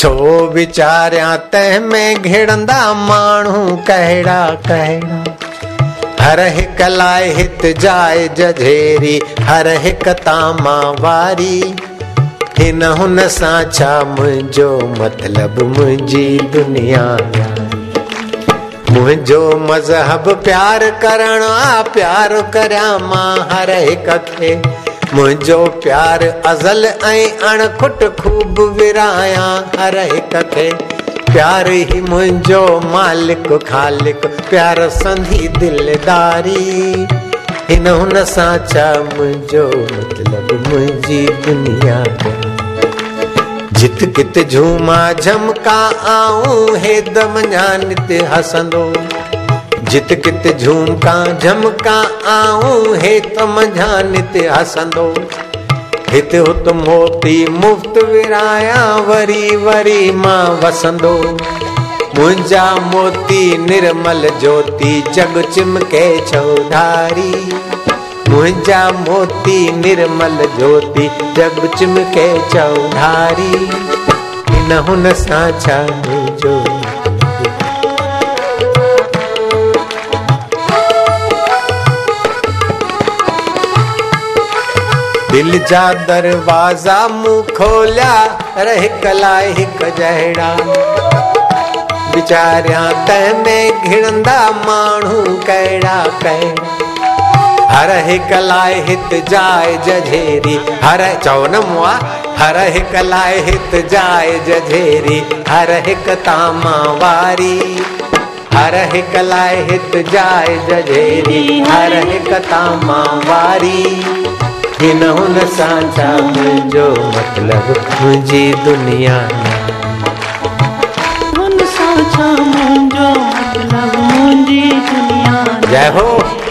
छो वीचारिया तंहिं में घिड़ंदा माण्हू कहिड़ा कहिड़ा। हर हिक लाइ हित जाए जझेरी, हर हिक तामा वारी। हिन हुन सां छा मुंहिंजो मतिलबु मुंहिंजी दुनिया मुंहिंजो मज़हब प्यार करण आ, प्यार करियाँ माँ हर हिक खे। मुंहिंजो प्यार अज़ल ऐं अणखुट ख़ूब विरायां हर हिक खे प्यार ई मुंहिंजो मालिक, ख़ालिक, प्यार संधी दिलदारी। हिन हुन सां छा मुंहिंजो मतिलबु मुंहिंजी दुनिया जित कित झूमा झमका आऊँ, हे दम नित हसंदो। जित कित झूमका, झमका, आऊँ हे तम नित हसंदो। हित हुत मोती मुफ़्त विराया, वरी वरी माँ वसंदो। मुंहिंजा मोती निर्मल ज्योति, जग चिमके चौधारी मुंहिंजा मोती निर्मल ज्योति, जग चिमके चौधारी हिन हुन सां छा मुंहिंजो दिल जा दरवाज़ा मूं खोलिया रह कलाए हिकु जहिड़ा वीचारिया तंहिं में घिड़ंदा माण्हू कहिड़ा कहिड़ा हर हिक लाइ हित जाए जझेरी, हर चओ मुआ, हर हिक लाइ हित जाए जझेरी, हर हिक तामा वारी। हर हिक लाइ हित जाए जझेरी, हर हिक तामा वारी। हिन हुन सां छा मुंहिंजो मतिलबु मुंहिंजी दुनिया। हुन मुंहिंजो मतिलबु मुंहिंजी दुनिया। जय हो।